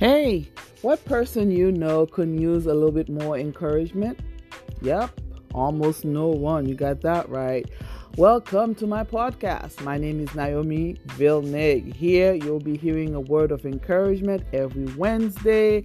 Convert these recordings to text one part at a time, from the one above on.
Hey, what person you know could use a little bit more encouragement? Yep, almost no one. You got that right. Welcome to my podcast. My name is Naomi Villeneuve. Here you'll be hearing a word of encouragement every Wednesday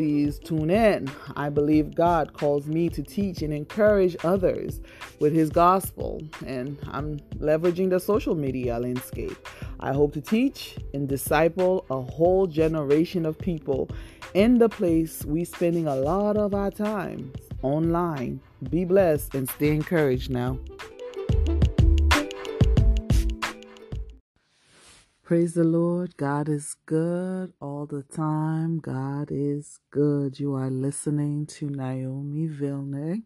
Please tune in. I believe God calls me to teach and encourage others with His gospel, and I'm leveraging the social media landscape. I hope to teach and disciple a whole generation of people in the place we spending a lot of our time online. Be blessed and stay encouraged now. Praise the Lord. God is good all the time. God is good. You are listening to Naomi Villeneuve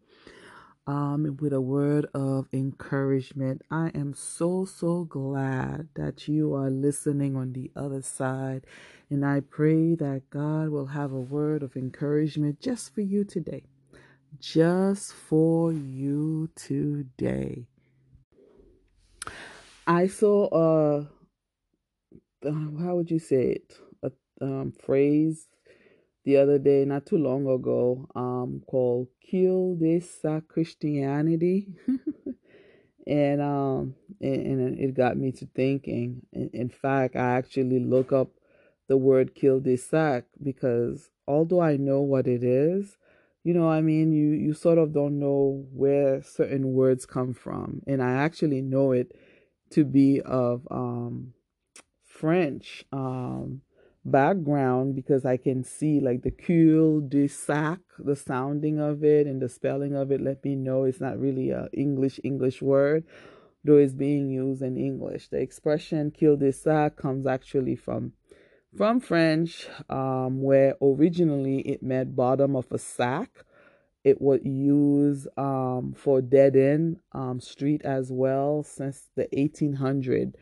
um, with a word of encouragement. I am so, so glad that you are listening on the other side. And I pray that God will have a word of encouragement just for you today. Just for you today. I saw a how would you say it? A um, phrase the other day, not too long ago, um, called "Cul-de-sac Christianity," and um, and, and, it got me to thinking. In, in, fact, I actually look up the word "cul-de-sac" because although I know what it is, you know, I mean, you you sort of don't know where certain words come from, and I actually know it to be of um French um, background because I can see like the cul de sac, the sounding of it and the spelling of it let me know it's not really a English English word, though it's being used in English. The expression cul de sac comes actually from from French, um, where originally it meant bottom of a sack. It was used um, for dead end um, street as well since the 1800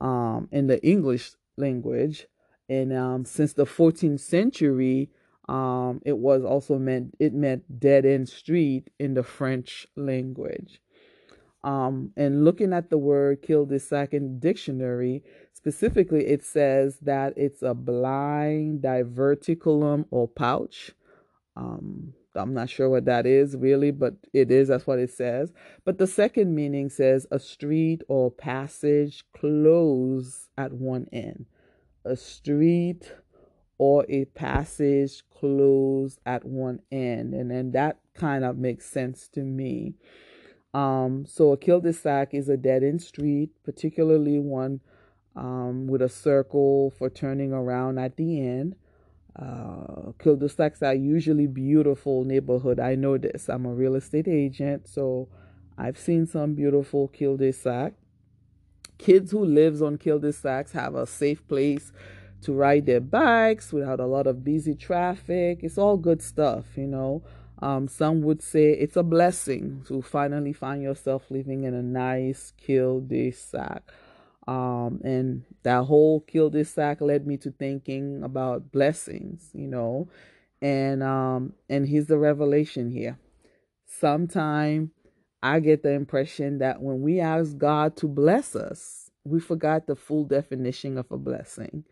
um, in the English language. And um, since the 14th century, um, it was also meant it meant dead end street in the French language. Um, and looking at the word kill the second dictionary, specifically, it says that it's a blind diverticulum or pouch. Um, I'm not sure what that is really, but it is, that's what it says. But the second meaning says a street or passage closed at one end. A street or a passage closed at one end. And then that kind of makes sense to me. Um, so a cul-de-sac is a dead-end street, particularly one um, with a circle for turning around at the end. Uh, cul-de-sacs are usually beautiful neighborhood. I know this. I'm a real estate agent, so I've seen some beautiful cul-de-sac. Kids who lives on cul-de-sacs have a safe place to ride their bikes without a lot of busy traffic. It's all good stuff, you know. Um, some would say it's a blessing to finally find yourself living in a nice cul-de-sac. Um, and that whole cul-de-sac led me to thinking about blessings, you know, and um, and here's the revelation here. Sometime I get the impression that when we ask God to bless us, we forgot the full definition of a blessing.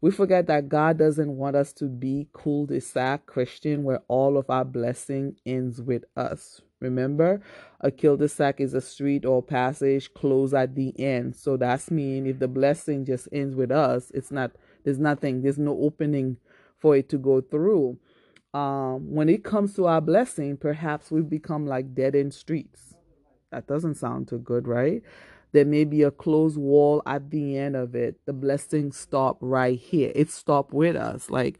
We forget that God doesn't want us to be cul-de-sac Christian where all of our blessing ends with us. Remember, a cul-de-sac is a street or passage closed at the end. So that's mean if the blessing just ends with us, it's not there's nothing, there's no opening for it to go through. Um, when it comes to our blessing, perhaps we become like dead end streets. That doesn't sound too good, right? There may be a closed wall at the end of it. The blessing stop right here. It stopped with us. Like,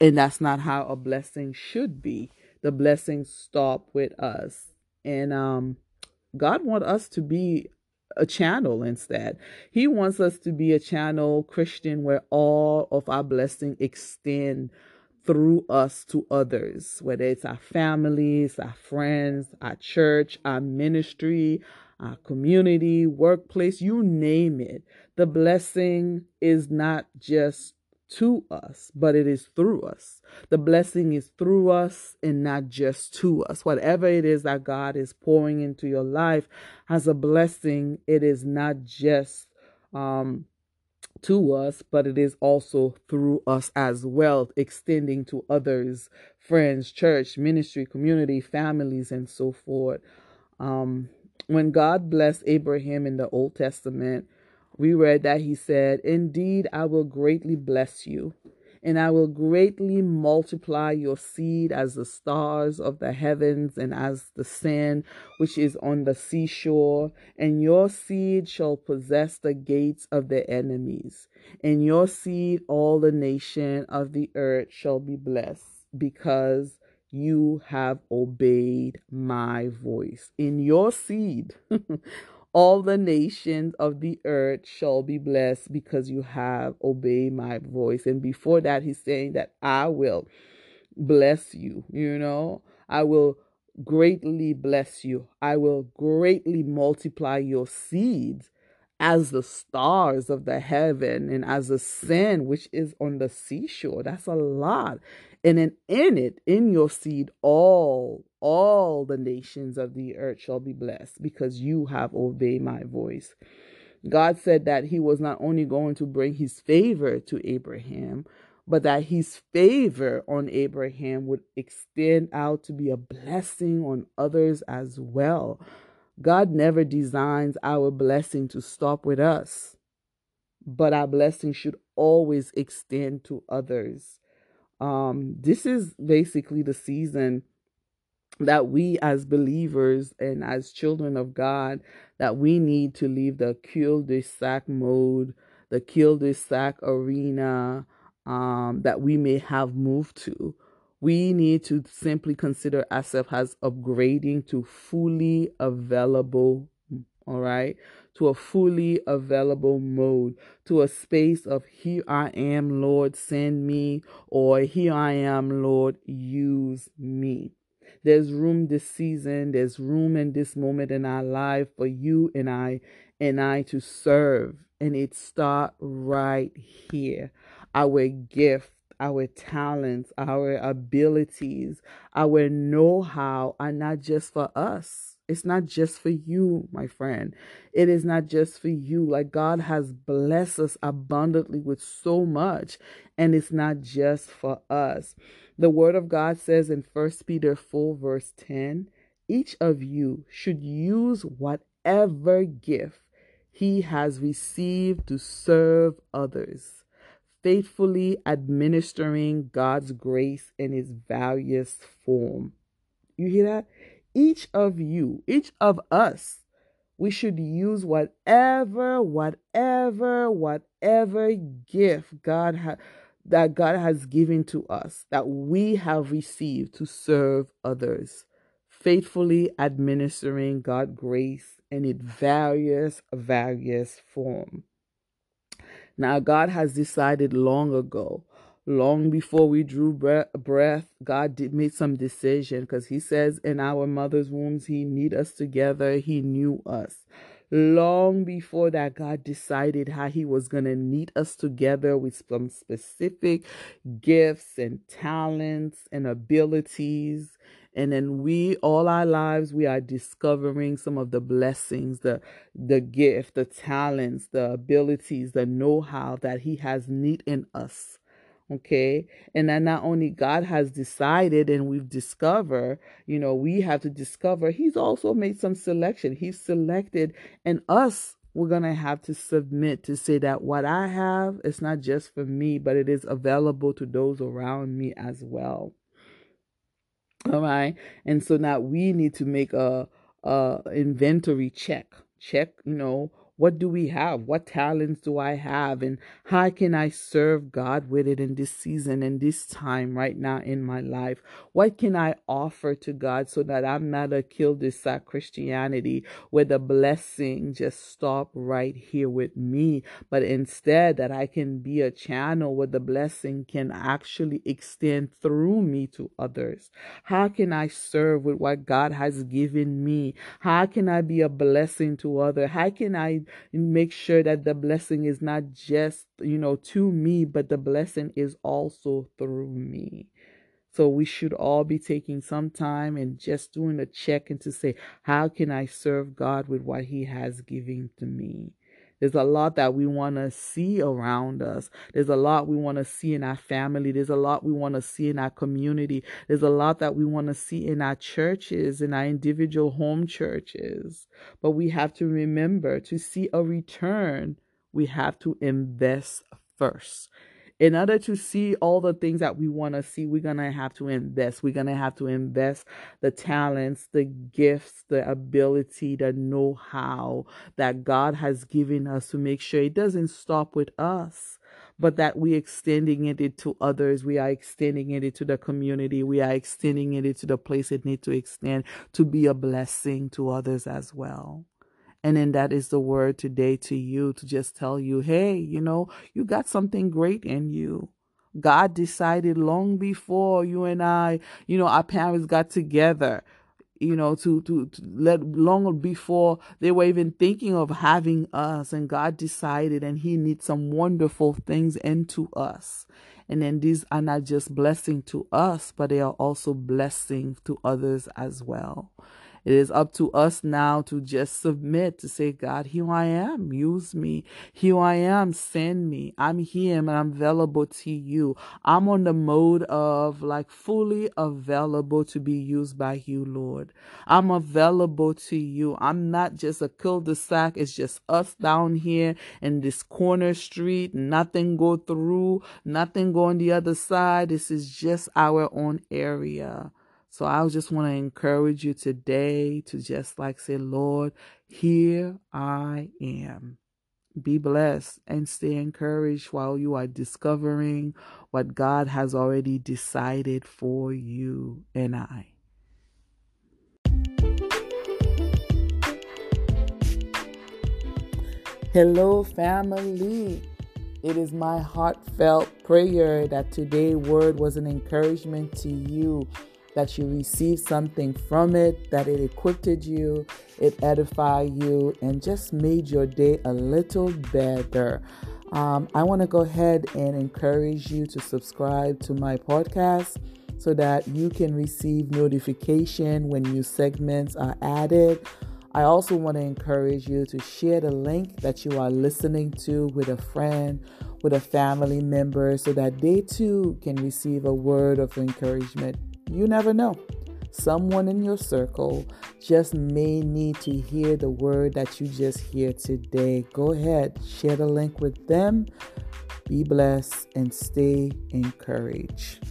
and that's not how a blessing should be. The blessing stop with us. And um God wants us to be a channel instead. He wants us to be a channel Christian where all of our blessing extend through us to others, whether it's our families, our friends, our church, our ministry, our community, workplace, you name it. The blessing is not just to us, but it is through us. The blessing is through us and not just to us. Whatever it is that God is pouring into your life as a blessing, it is not just um to us, but it is also through us as well, extending to others, friends, church, ministry, community, families, and so forth. Um, when God blessed Abraham in the Old Testament, we read that he said, Indeed, I will greatly bless you and I will greatly multiply your seed as the stars of the heavens and as the sand which is on the seashore, and your seed shall possess the gates of the enemies. In your seed all the nation of the earth shall be blessed, because you have obeyed my voice. In your seed All the nations of the earth shall be blessed because you have obeyed my voice. And before that, he's saying that I will bless you, you know, I will greatly bless you, I will greatly multiply your seeds as the stars of the heaven and as the sand which is on the seashore. That's a lot. And then in it, in your seed, all, all the nations of the earth shall be blessed because you have obeyed my voice. God said that he was not only going to bring his favor to Abraham, but that his favor on Abraham would extend out to be a blessing on others as well. God never designs our blessing to stop with us, but our blessing should always extend to others. Um, this is basically the season that we as believers and as children of God that we need to leave the cul-de-sac mode, the cul-de-sac arena um, that we may have moved to. We need to simply consider ourselves as upgrading to fully available all right to a fully available mode to a space of here i am lord send me or here i am lord use me there's room this season there's room in this moment in our life for you and i and i to serve and it start right here our gift our talents, our abilities, our know how are not just for us. It's not just for you, my friend. It is not just for you. Like God has blessed us abundantly with so much, and it's not just for us. The word of God says in First Peter 4, verse 10 each of you should use whatever gift he has received to serve others faithfully administering God's grace in its various form. You hear that? Each of you, each of us, we should use whatever, whatever, whatever gift God has that God has given to us, that we have received to serve others, faithfully administering God's grace in its various, various form. Now, God has decided long ago, long before we drew breath, God did make some decision because He says in our mother's wombs, He knit us together, He knew us. Long before that, God decided how He was going to knit us together with some specific gifts and talents and abilities. And then we all our lives we are discovering some of the blessings the the gift the talents the abilities the know-how that he has knit in us okay and that not only god has decided and we've discovered you know we have to discover he's also made some selection he's selected and us we're going to have to submit to say that what i have is not just for me but it is available to those around me as well all right. And so now we need to make a, a inventory check. Check, you know, what do we have? What talents do I have? And how can I serve God with it in this season and this time right now in my life? What can I offer to God so that I'm not a cul-de-sac Christianity where the blessing just stop right here with me, but instead that I can be a channel where the blessing can actually extend through me to others? How can I serve with what God has given me? How can I be a blessing to others? How can I make sure that the blessing is not just, you know, to me, but the blessing is also through me. So we should all be taking some time and just doing a check and to say, how can I serve God with what He has given to me? There's a lot that we want to see around us. There's a lot we want to see in our family. There's a lot we want to see in our community. There's a lot that we want to see in our churches, in our individual home churches. But we have to remember to see a return, we have to invest first in order to see all the things that we want to see, we're going to have to invest. We're going to have to invest the talents, the gifts, the ability, the know how that God has given us to make sure it doesn't stop with us. But that we're extending it to others. We are extending it to the community. We are extending it to the place it needs to extend to be a blessing to others as well. And then that is the word today to you to just tell you, hey, you know, you got something great in you. God decided long before you and I, you know, our parents got together, you know, to, to, to let long before they were even thinking of having us. And God decided and He needs some wonderful things into us. And then these are not just blessing to us, but they are also blessing to others as well. It is up to us now to just submit to say, God, here I am. Use me. Here I am. Send me. I'm here and I'm available to you. I'm on the mode of like fully available to be used by you, Lord. I'm available to you. I'm not just a cul-de-sac. It's just us down here in this corner street. Nothing go through, nothing go on the other side. This is just our own area. So I just want to encourage you today to just like say, Lord, here I am. Be blessed and stay encouraged while you are discovering what God has already decided for you and I. Hello, family. It is my heartfelt prayer that today's word was an encouragement to you that you received something from it, that it equipped you, it edified you, and just made your day a little better. Um, I want to go ahead and encourage you to subscribe to my podcast so that you can receive notification when new segments are added. I also want to encourage you to share the link that you are listening to with a friend, with a family member, so that they too can receive a word of encouragement you never know. Someone in your circle just may need to hear the word that you just hear today. Go ahead, share the link with them. Be blessed and stay encouraged.